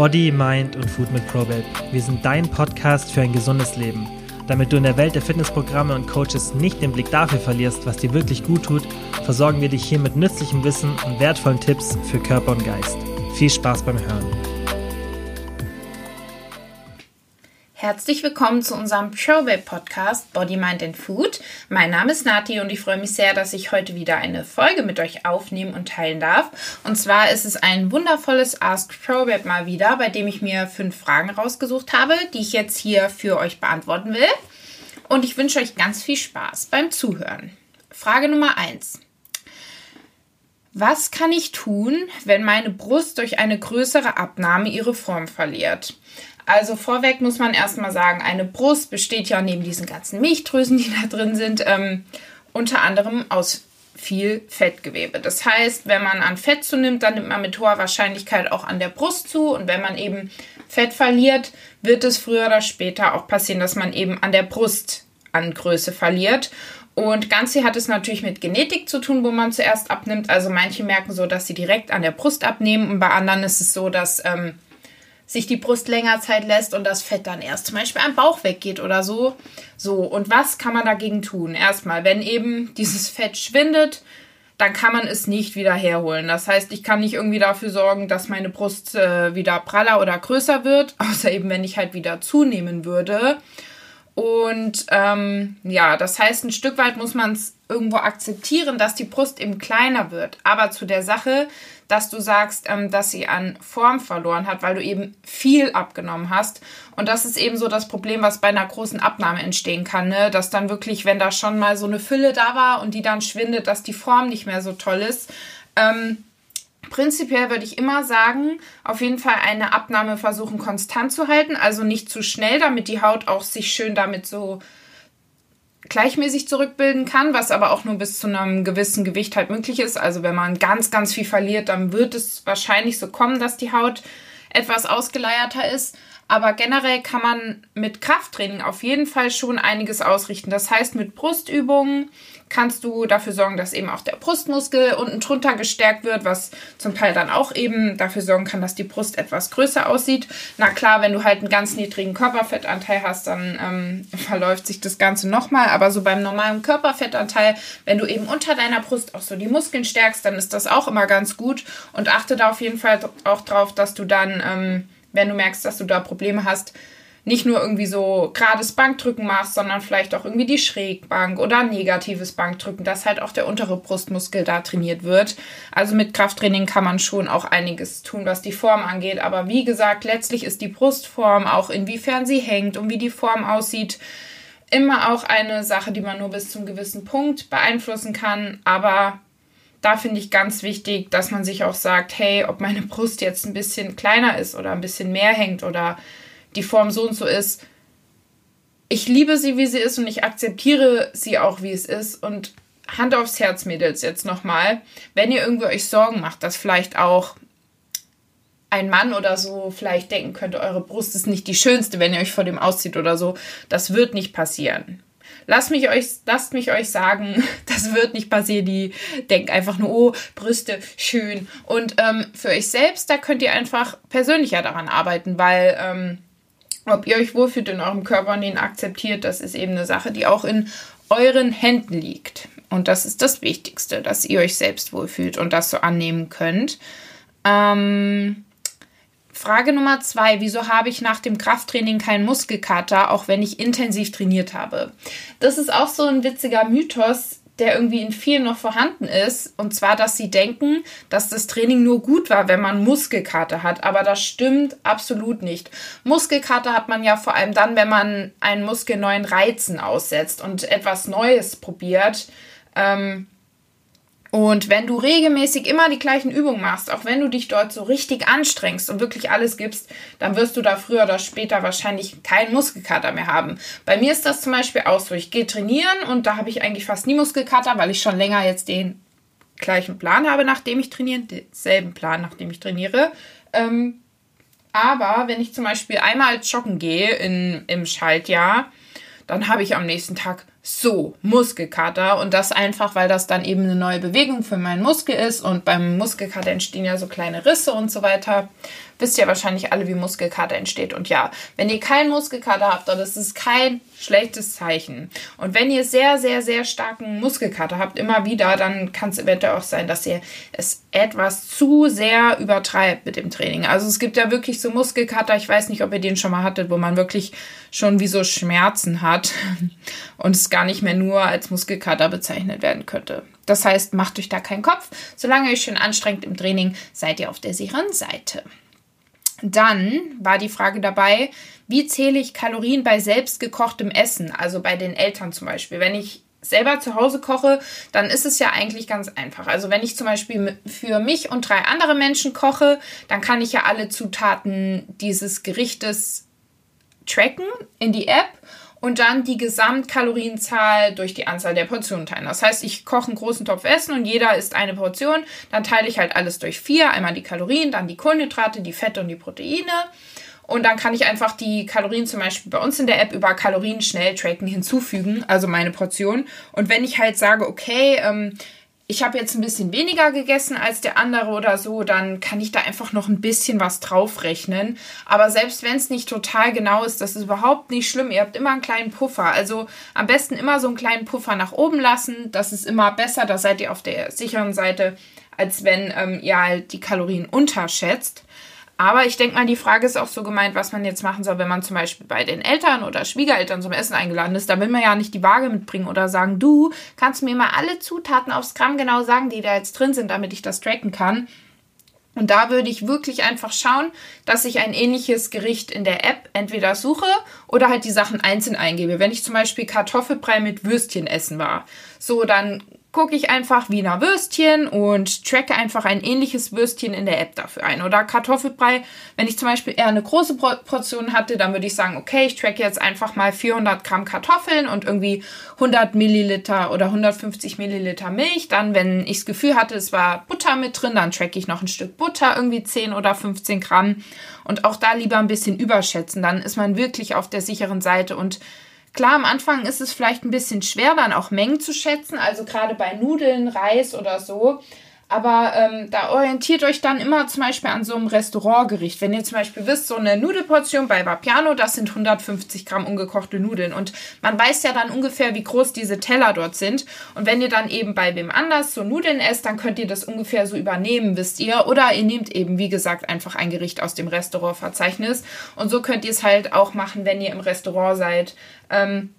Body, Mind und Food mit Probate. Wir sind dein Podcast für ein gesundes Leben. Damit du in der Welt der Fitnessprogramme und Coaches nicht den Blick dafür verlierst, was dir wirklich gut tut, versorgen wir dich hier mit nützlichem Wissen und wertvollen Tipps für Körper und Geist. Viel Spaß beim Hören. Herzlich willkommen zu unserem Probate Podcast Body, Mind and Food. Mein Name ist Nati und ich freue mich sehr, dass ich heute wieder eine Folge mit euch aufnehmen und teilen darf. Und zwar ist es ein wundervolles Ask Probate mal wieder, bei dem ich mir fünf Fragen rausgesucht habe, die ich jetzt hier für euch beantworten will. Und ich wünsche euch ganz viel Spaß beim Zuhören. Frage Nummer eins: Was kann ich tun, wenn meine Brust durch eine größere Abnahme ihre Form verliert? Also vorweg muss man erstmal sagen, eine Brust besteht ja neben diesen ganzen Milchdrüsen, die da drin sind, ähm, unter anderem aus viel Fettgewebe. Das heißt, wenn man an Fett zunimmt, dann nimmt man mit hoher Wahrscheinlichkeit auch an der Brust zu. Und wenn man eben Fett verliert, wird es früher oder später auch passieren, dass man eben an der Brust an Größe verliert. Und ganz viel hat es natürlich mit Genetik zu tun, wo man zuerst abnimmt. Also manche merken so, dass sie direkt an der Brust abnehmen und bei anderen ist es so, dass ähm, sich die Brust länger Zeit lässt und das Fett dann erst zum Beispiel am Bauch weggeht oder so. So, und was kann man dagegen tun? Erstmal, wenn eben dieses Fett schwindet, dann kann man es nicht wieder herholen. Das heißt, ich kann nicht irgendwie dafür sorgen, dass meine Brust äh, wieder praller oder größer wird, außer eben, wenn ich halt wieder zunehmen würde. Und ähm, ja, das heißt, ein Stück weit muss man es irgendwo akzeptieren, dass die Brust eben kleiner wird. Aber zu der Sache, dass du sagst, ähm, dass sie an Form verloren hat, weil du eben viel abgenommen hast. Und das ist eben so das Problem, was bei einer großen Abnahme entstehen kann, ne? dass dann wirklich, wenn da schon mal so eine Fülle da war und die dann schwindet, dass die Form nicht mehr so toll ist. Ähm, Prinzipiell würde ich immer sagen, auf jeden Fall eine Abnahme versuchen konstant zu halten, also nicht zu schnell, damit die Haut auch sich schön damit so gleichmäßig zurückbilden kann, was aber auch nur bis zu einem gewissen Gewicht halt möglich ist. Also wenn man ganz, ganz viel verliert, dann wird es wahrscheinlich so kommen, dass die Haut etwas ausgeleierter ist. Aber generell kann man mit Krafttraining auf jeden Fall schon einiges ausrichten. Das heißt, mit Brustübungen kannst du dafür sorgen, dass eben auch der Brustmuskel unten drunter gestärkt wird, was zum Teil dann auch eben dafür sorgen kann, dass die Brust etwas größer aussieht. Na klar, wenn du halt einen ganz niedrigen Körperfettanteil hast, dann ähm, verläuft sich das Ganze nochmal. Aber so beim normalen Körperfettanteil, wenn du eben unter deiner Brust auch so die Muskeln stärkst, dann ist das auch immer ganz gut. Und achte da auf jeden Fall auch drauf, dass du dann ähm, wenn du merkst, dass du da Probleme hast, nicht nur irgendwie so gerades Bankdrücken machst, sondern vielleicht auch irgendwie die Schrägbank oder negatives Bankdrücken, dass halt auch der untere Brustmuskel da trainiert wird. Also mit Krafttraining kann man schon auch einiges tun, was die Form angeht. Aber wie gesagt, letztlich ist die Brustform, auch inwiefern sie hängt und wie die Form aussieht, immer auch eine Sache, die man nur bis zum gewissen Punkt beeinflussen kann. Aber da finde ich ganz wichtig, dass man sich auch sagt, hey, ob meine Brust jetzt ein bisschen kleiner ist oder ein bisschen mehr hängt oder die Form so und so ist. Ich liebe sie, wie sie ist und ich akzeptiere sie auch, wie es ist. Und Hand aufs Herz, Mädels, jetzt nochmal. Wenn ihr irgendwie euch Sorgen macht, dass vielleicht auch ein Mann oder so vielleicht denken könnte, eure Brust ist nicht die schönste, wenn ihr euch vor dem auszieht oder so, das wird nicht passieren. Lasst mich euch, lasst mich euch sagen, das wird nicht passieren. Die denken einfach nur, oh, Brüste, schön. Und ähm, für euch selbst, da könnt ihr einfach persönlicher daran arbeiten, weil ähm, ob ihr euch wohlfühlt in eurem Körper und ihn akzeptiert, das ist eben eine Sache, die auch in euren Händen liegt. Und das ist das Wichtigste, dass ihr euch selbst wohlfühlt und das so annehmen könnt. Ähm, Frage Nummer zwei, wieso habe ich nach dem Krafttraining keinen Muskelkater, auch wenn ich intensiv trainiert habe? Das ist auch so ein witziger Mythos, der irgendwie in vielen noch vorhanden ist. Und zwar, dass sie denken, dass das Training nur gut war, wenn man Muskelkater hat. Aber das stimmt absolut nicht. Muskelkater hat man ja vor allem dann, wenn man einen Muskel neuen Reizen aussetzt und etwas Neues probiert. Ähm, und wenn du regelmäßig immer die gleichen Übungen machst, auch wenn du dich dort so richtig anstrengst und wirklich alles gibst, dann wirst du da früher oder später wahrscheinlich keinen Muskelkater mehr haben. Bei mir ist das zum Beispiel auch so. Ich gehe trainieren und da habe ich eigentlich fast nie Muskelkater, weil ich schon länger jetzt den gleichen Plan habe, nachdem ich trainiere, denselben Plan, nachdem ich trainiere. Ähm, aber wenn ich zum Beispiel einmal joggen gehe in, im Schaltjahr, dann habe ich am nächsten Tag so, Muskelkater. Und das einfach, weil das dann eben eine neue Bewegung für meinen Muskel ist. Und beim Muskelkater entstehen ja so kleine Risse und so weiter wisst ihr wahrscheinlich alle, wie Muskelkater entsteht. Und ja, wenn ihr keinen Muskelkater habt, dann ist es kein schlechtes Zeichen. Und wenn ihr sehr, sehr, sehr starken Muskelkater habt, immer wieder, dann kann es eventuell auch sein, dass ihr es etwas zu sehr übertreibt mit dem Training. Also es gibt ja wirklich so Muskelkater, ich weiß nicht, ob ihr den schon mal hattet, wo man wirklich schon wie so Schmerzen hat und es gar nicht mehr nur als Muskelkater bezeichnet werden könnte. Das heißt, macht euch da keinen Kopf. Solange ihr euch schön anstrengt im Training, seid ihr auf der sicheren Seite. Dann war die Frage dabei, wie zähle ich Kalorien bei selbstgekochtem Essen, also bei den Eltern zum Beispiel. Wenn ich selber zu Hause koche, dann ist es ja eigentlich ganz einfach. Also wenn ich zum Beispiel für mich und drei andere Menschen koche, dann kann ich ja alle Zutaten dieses Gerichtes tracken in die App und dann die Gesamtkalorienzahl durch die Anzahl der Portionen teilen. Das heißt, ich koche einen großen Topf Essen und jeder isst eine Portion, dann teile ich halt alles durch vier, einmal die Kalorien, dann die Kohlenhydrate, die Fette und die Proteine. Und dann kann ich einfach die Kalorien zum Beispiel bei uns in der App über Kalorien schnell tracken hinzufügen, also meine Portion. Und wenn ich halt sage, okay, ähm, ich habe jetzt ein bisschen weniger gegessen als der andere oder so, dann kann ich da einfach noch ein bisschen was draufrechnen. Aber selbst wenn es nicht total genau ist, das ist überhaupt nicht schlimm. Ihr habt immer einen kleinen Puffer. Also am besten immer so einen kleinen Puffer nach oben lassen. Das ist immer besser. Da seid ihr auf der sicheren Seite, als wenn ähm, ihr halt die Kalorien unterschätzt. Aber ich denke mal, die Frage ist auch so gemeint, was man jetzt machen soll, wenn man zum Beispiel bei den Eltern oder Schwiegereltern zum Essen eingeladen ist. Da will man ja nicht die Waage mitbringen oder sagen, du kannst mir mal alle Zutaten aufs Gramm genau sagen, die da jetzt drin sind, damit ich das tracken kann. Und da würde ich wirklich einfach schauen, dass ich ein ähnliches Gericht in der App entweder suche oder halt die Sachen einzeln eingebe. Wenn ich zum Beispiel Kartoffelbrei mit Würstchen essen war, so dann gucke ich einfach Wiener Würstchen und tracke einfach ein ähnliches Würstchen in der App dafür ein. Oder Kartoffelbrei, wenn ich zum Beispiel eher eine große Portion hatte, dann würde ich sagen, okay, ich tracke jetzt einfach mal 400 Gramm Kartoffeln und irgendwie 100 Milliliter oder 150 Milliliter Milch. Dann, wenn ich das Gefühl hatte, es war Butter mit drin, dann tracke ich noch ein Stück Butter, irgendwie 10 oder 15 Gramm. Und auch da lieber ein bisschen überschätzen. Dann ist man wirklich auf der sicheren Seite und Klar, am Anfang ist es vielleicht ein bisschen schwer, dann auch Mengen zu schätzen, also gerade bei Nudeln, Reis oder so. Aber ähm, da orientiert euch dann immer zum Beispiel an so einem Restaurantgericht. Wenn ihr zum Beispiel wisst, so eine Nudelportion bei Vapiano, das sind 150 Gramm ungekochte Nudeln. Und man weiß ja dann ungefähr, wie groß diese Teller dort sind. Und wenn ihr dann eben bei wem anders so Nudeln esst, dann könnt ihr das ungefähr so übernehmen, wisst ihr. Oder ihr nehmt eben, wie gesagt, einfach ein Gericht aus dem Restaurantverzeichnis. Und so könnt ihr es halt auch machen, wenn ihr im Restaurant seid. Ähm,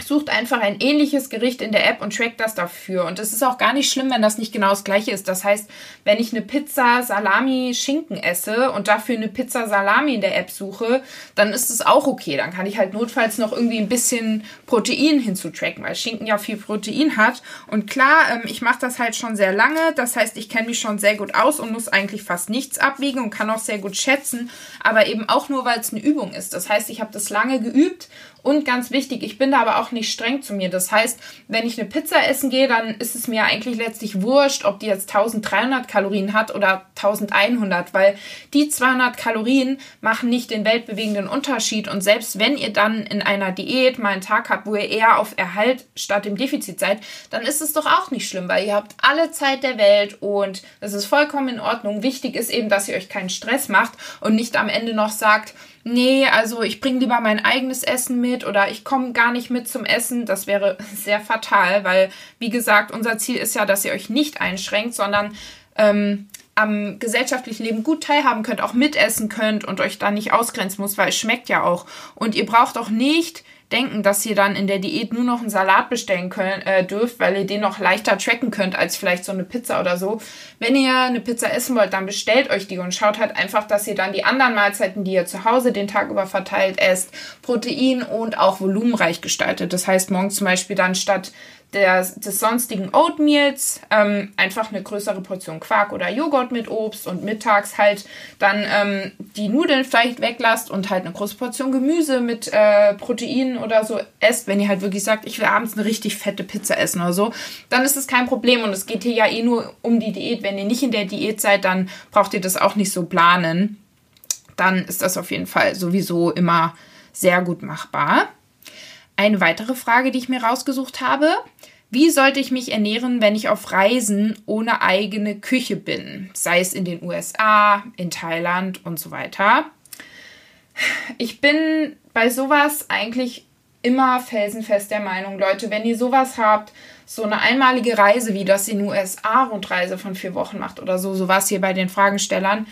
sucht einfach ein ähnliches Gericht in der App und trackt das dafür. Und es ist auch gar nicht schlimm, wenn das nicht genau das gleiche ist. Das heißt, wenn ich eine Pizza Salami Schinken esse und dafür eine Pizza Salami in der App suche, dann ist es auch okay. Dann kann ich halt notfalls noch irgendwie ein bisschen Protein hinzutracken, weil Schinken ja viel Protein hat. Und klar, ähm, ich mache das halt schon sehr lange. Das heißt, ich kenne mich schon sehr gut aus und muss eigentlich fast nichts abwiegen und kann auch sehr gut schätzen. Aber eben auch nur, weil es eine Übung ist. Das heißt, ich habe das lange geübt und ganz wichtig, ich bin da aber auch nicht streng zu mir. Das heißt, wenn ich eine Pizza essen gehe, dann ist es mir eigentlich letztlich wurscht, ob die jetzt 1300 Kalorien hat oder 1100, weil die 200 Kalorien machen nicht den weltbewegenden Unterschied. Und selbst wenn ihr dann in einer Diät mal einen Tag habt, wo ihr eher auf Erhalt statt im Defizit seid, dann ist es doch auch nicht schlimm, weil ihr habt alle Zeit der Welt und das ist vollkommen in Ordnung. Wichtig ist eben, dass ihr euch keinen Stress macht und nicht am Ende noch sagt, nee, also ich bringe lieber mein eigenes Essen mit oder ich komme gar nicht mit zum Essen. Das wäre sehr fatal, weil, wie gesagt, unser Ziel ist ja, dass ihr euch nicht einschränkt, sondern ähm, am gesellschaftlichen Leben gut teilhaben könnt, auch mitessen könnt und euch da nicht ausgrenzen muss, weil es schmeckt ja auch. Und ihr braucht auch nicht denken, dass ihr dann in der Diät nur noch einen Salat bestellen könnt, äh, dürft, weil ihr den noch leichter tracken könnt als vielleicht so eine Pizza oder so. Wenn ihr eine Pizza essen wollt, dann bestellt euch die und schaut halt einfach, dass ihr dann die anderen Mahlzeiten, die ihr zu Hause den Tag über verteilt esst, protein- und auch volumenreich gestaltet. Das heißt, morgens zum Beispiel dann statt der, des sonstigen Oatmeals ähm, einfach eine größere Portion Quark oder Joghurt mit Obst und mittags halt dann ähm, die Nudeln vielleicht weglasst und halt eine große Portion Gemüse mit äh, Proteinen oder so esst. Wenn ihr halt wirklich sagt, ich will abends eine richtig fette Pizza essen oder so, dann ist es kein Problem und es geht hier ja eh nur um die Diät. Wenn ihr nicht in der Diät seid, dann braucht ihr das auch nicht so planen. Dann ist das auf jeden Fall sowieso immer sehr gut machbar. Eine weitere Frage, die ich mir rausgesucht habe. Wie sollte ich mich ernähren, wenn ich auf Reisen ohne eigene Küche bin? Sei es in den USA, in Thailand und so weiter. Ich bin bei sowas eigentlich immer felsenfest der Meinung, Leute, wenn ihr sowas habt, so eine einmalige Reise, wie das in den USA Rundreise von vier Wochen macht oder so, sowas hier bei den Fragenstellern,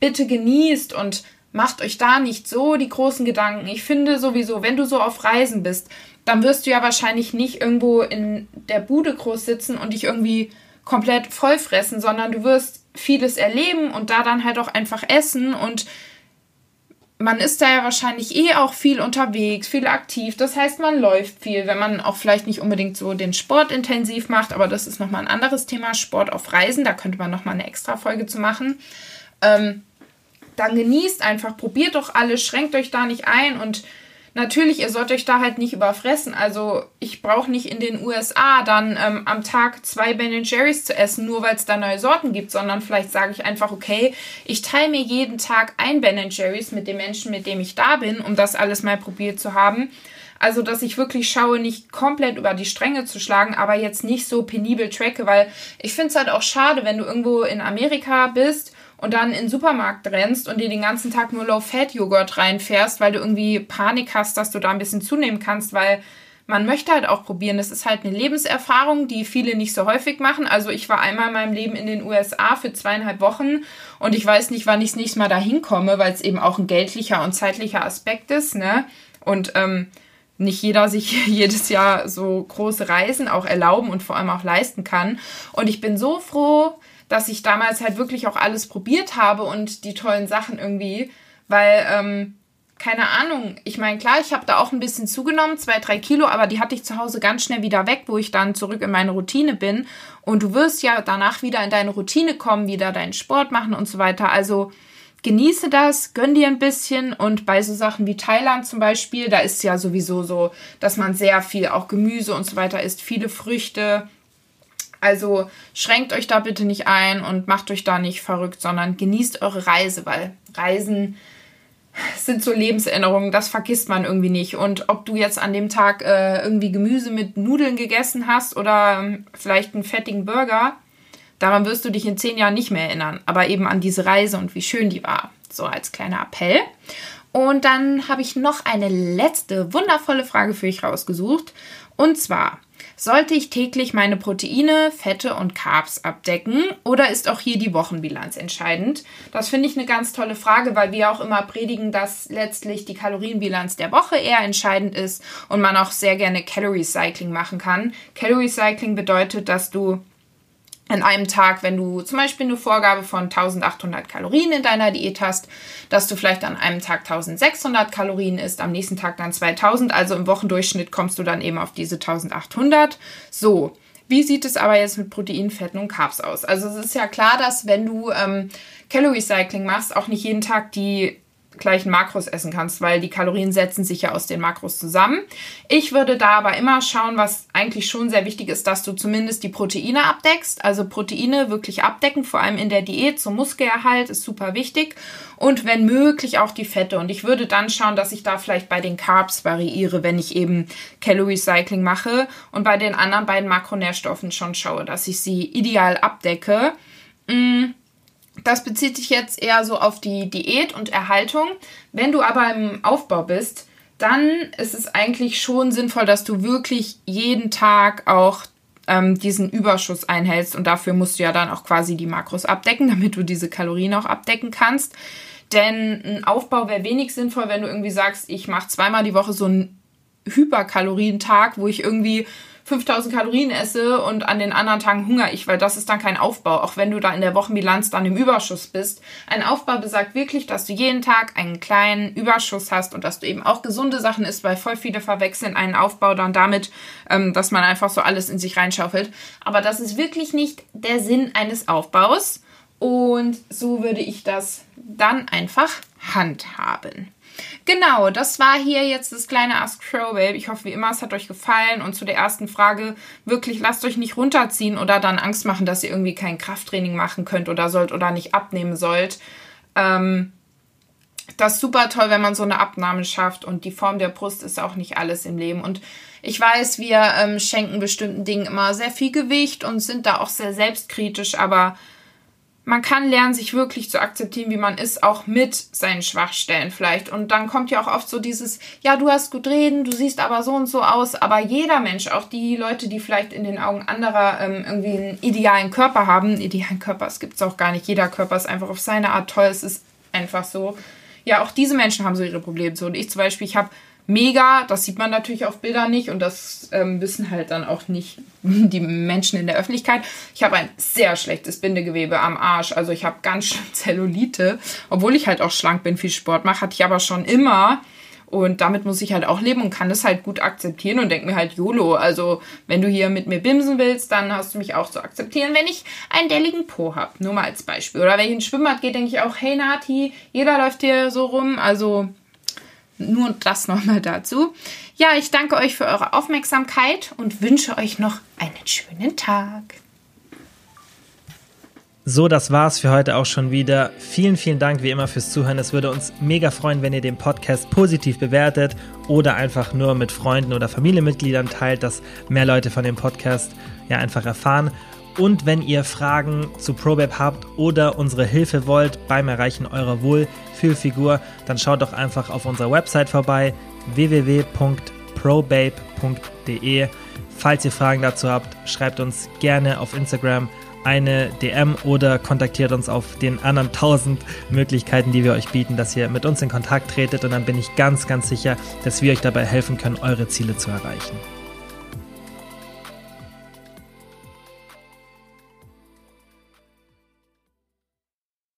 bitte genießt und macht euch da nicht so die großen Gedanken. Ich finde sowieso, wenn du so auf Reisen bist, dann wirst du ja wahrscheinlich nicht irgendwo in der Bude groß sitzen und dich irgendwie komplett vollfressen, sondern du wirst vieles erleben und da dann halt auch einfach essen und man ist da ja wahrscheinlich eh auch viel unterwegs, viel aktiv. Das heißt, man läuft viel, wenn man auch vielleicht nicht unbedingt so den Sport intensiv macht, aber das ist nochmal ein anderes Thema, Sport auf Reisen, da könnte man nochmal eine extra Folge zu machen. Ähm, dann genießt einfach, probiert doch alles, schränkt euch da nicht ein und natürlich, ihr sollt euch da halt nicht überfressen. Also ich brauche nicht in den USA dann ähm, am Tag zwei Ben Jerry's zu essen, nur weil es da neue Sorten gibt, sondern vielleicht sage ich einfach, okay, ich teile mir jeden Tag ein Ben Jerry's mit dem Menschen, mit dem ich da bin, um das alles mal probiert zu haben. Also, dass ich wirklich schaue, nicht komplett über die Stränge zu schlagen, aber jetzt nicht so penibel tracke, weil ich finde es halt auch schade, wenn du irgendwo in Amerika bist und dann in den Supermarkt rennst und dir den ganzen Tag nur Low-Fat-Joghurt reinfährst, weil du irgendwie Panik hast, dass du da ein bisschen zunehmen kannst, weil man möchte halt auch probieren. Das ist halt eine Lebenserfahrung, die viele nicht so häufig machen. Also ich war einmal in meinem Leben in den USA für zweieinhalb Wochen und ich weiß nicht, wann ich das nächste Mal da hinkomme, weil es eben auch ein geldlicher und zeitlicher Aspekt ist, ne? Und ähm, nicht jeder sich jedes Jahr so große Reisen auch erlauben und vor allem auch leisten kann. Und ich bin so froh, dass ich damals halt wirklich auch alles probiert habe und die tollen Sachen irgendwie, weil, ähm, keine Ahnung, ich meine, klar, ich habe da auch ein bisschen zugenommen, zwei, drei Kilo, aber die hatte ich zu Hause ganz schnell wieder weg, wo ich dann zurück in meine Routine bin. Und du wirst ja danach wieder in deine Routine kommen, wieder deinen Sport machen und so weiter. Also genieße das, gönn dir ein bisschen und bei so Sachen wie Thailand zum Beispiel, da ist ja sowieso so, dass man sehr viel auch Gemüse und so weiter isst, viele Früchte, also schränkt euch da bitte nicht ein und macht euch da nicht verrückt, sondern genießt eure Reise, weil Reisen sind so Lebenserinnerungen, das vergisst man irgendwie nicht. Und ob du jetzt an dem Tag äh, irgendwie Gemüse mit Nudeln gegessen hast oder ähm, vielleicht einen fettigen Burger, daran wirst du dich in zehn Jahren nicht mehr erinnern. Aber eben an diese Reise und wie schön die war. So als kleiner Appell. Und dann habe ich noch eine letzte wundervolle Frage für euch rausgesucht. Und zwar, sollte ich täglich meine Proteine, Fette und Carbs abdecken oder ist auch hier die Wochenbilanz entscheidend? Das finde ich eine ganz tolle Frage, weil wir auch immer predigen, dass letztlich die Kalorienbilanz der Woche eher entscheidend ist und man auch sehr gerne Calorie Cycling machen kann. Calorie Cycling bedeutet, dass du an einem Tag, wenn du zum Beispiel eine Vorgabe von 1800 Kalorien in deiner Diät hast, dass du vielleicht an einem Tag 1600 Kalorien isst, am nächsten Tag dann 2000, also im Wochendurchschnitt kommst du dann eben auf diese 1800. So. Wie sieht es aber jetzt mit Protein, Fetten und Carbs aus? Also es ist ja klar, dass wenn du ähm, Calorie Cycling machst, auch nicht jeden Tag die gleichen Makros essen kannst, weil die Kalorien setzen sich ja aus den Makros zusammen. Ich würde da aber immer schauen, was eigentlich schon sehr wichtig ist, dass du zumindest die Proteine abdeckst. Also Proteine wirklich abdecken, vor allem in der Diät zum Muskelerhalt ist super wichtig. Und wenn möglich auch die Fette. Und ich würde dann schauen, dass ich da vielleicht bei den Carbs variiere, wenn ich eben Calorie Cycling mache. Und bei den anderen beiden Makronährstoffen schon schaue, dass ich sie ideal abdecke. Mmh das bezieht sich jetzt eher so auf die Diät und Erhaltung. Wenn du aber im Aufbau bist, dann ist es eigentlich schon sinnvoll, dass du wirklich jeden Tag auch ähm, diesen Überschuss einhältst. Und dafür musst du ja dann auch quasi die Makros abdecken, damit du diese Kalorien auch abdecken kannst. Denn ein Aufbau wäre wenig sinnvoll, wenn du irgendwie sagst, ich mache zweimal die Woche so einen Hyperkalorientag, wo ich irgendwie 5000 Kalorien esse und an den anderen Tagen hungere ich, weil das ist dann kein Aufbau, auch wenn du da in der Wochenbilanz dann im Überschuss bist. Ein Aufbau besagt wirklich, dass du jeden Tag einen kleinen Überschuss hast und dass du eben auch gesunde Sachen isst, weil voll viele verwechseln einen Aufbau dann damit, ähm, dass man einfach so alles in sich reinschaufelt. Aber das ist wirklich nicht der Sinn eines Aufbaus. Und so würde ich das dann einfach handhaben. Genau, das war hier jetzt das kleine Ask Crow Babe. Ich hoffe, wie immer, es hat euch gefallen. Und zu der ersten Frage, wirklich lasst euch nicht runterziehen oder dann Angst machen, dass ihr irgendwie kein Krafttraining machen könnt oder sollt oder nicht abnehmen sollt. Ähm, das ist super toll, wenn man so eine Abnahme schafft und die Form der Brust ist auch nicht alles im Leben. Und ich weiß, wir ähm, schenken bestimmten Dingen immer sehr viel Gewicht und sind da auch sehr selbstkritisch, aber man kann lernen, sich wirklich zu akzeptieren, wie man ist, auch mit seinen Schwachstellen vielleicht. Und dann kommt ja auch oft so dieses, ja, du hast gut reden, du siehst aber so und so aus. Aber jeder Mensch, auch die Leute, die vielleicht in den Augen anderer ähm, irgendwie einen idealen Körper haben, einen idealen Körper, es gibt es auch gar nicht. Jeder Körper ist einfach auf seine Art toll. Es ist einfach so. Ja, auch diese Menschen haben so ihre Probleme. So, und ich zum Beispiel, ich habe mega. Das sieht man natürlich auf Bildern nicht und das ähm, wissen halt dann auch nicht die Menschen in der Öffentlichkeit. Ich habe ein sehr schlechtes Bindegewebe am Arsch. Also ich habe ganz schön Zellulite. Obwohl ich halt auch schlank bin, viel Sport mache, hatte ich aber schon immer. Und damit muss ich halt auch leben und kann das halt gut akzeptieren und denke mir halt, YOLO, also wenn du hier mit mir bimsen willst, dann hast du mich auch zu akzeptieren, wenn ich einen delligen Po habe. Nur mal als Beispiel. Oder wenn ich ins Schwimmbad gehe, denke ich auch, hey Nati, jeder läuft hier so rum. Also nur das nochmal dazu. Ja, ich danke euch für eure Aufmerksamkeit und wünsche euch noch einen schönen Tag. So, das war's für heute auch schon wieder. Vielen, vielen Dank wie immer fürs Zuhören. Es würde uns mega freuen, wenn ihr den Podcast positiv bewertet oder einfach nur mit Freunden oder Familienmitgliedern teilt, dass mehr Leute von dem Podcast ja einfach erfahren. Und wenn ihr Fragen zu ProBabe habt oder unsere Hilfe wollt beim Erreichen eurer Wohlfühlfigur, dann schaut doch einfach auf unserer Website vorbei www.probabe.de. Falls ihr Fragen dazu habt, schreibt uns gerne auf Instagram eine DM oder kontaktiert uns auf den anderen tausend Möglichkeiten, die wir euch bieten, dass ihr mit uns in Kontakt tretet und dann bin ich ganz, ganz sicher, dass wir euch dabei helfen können, eure Ziele zu erreichen.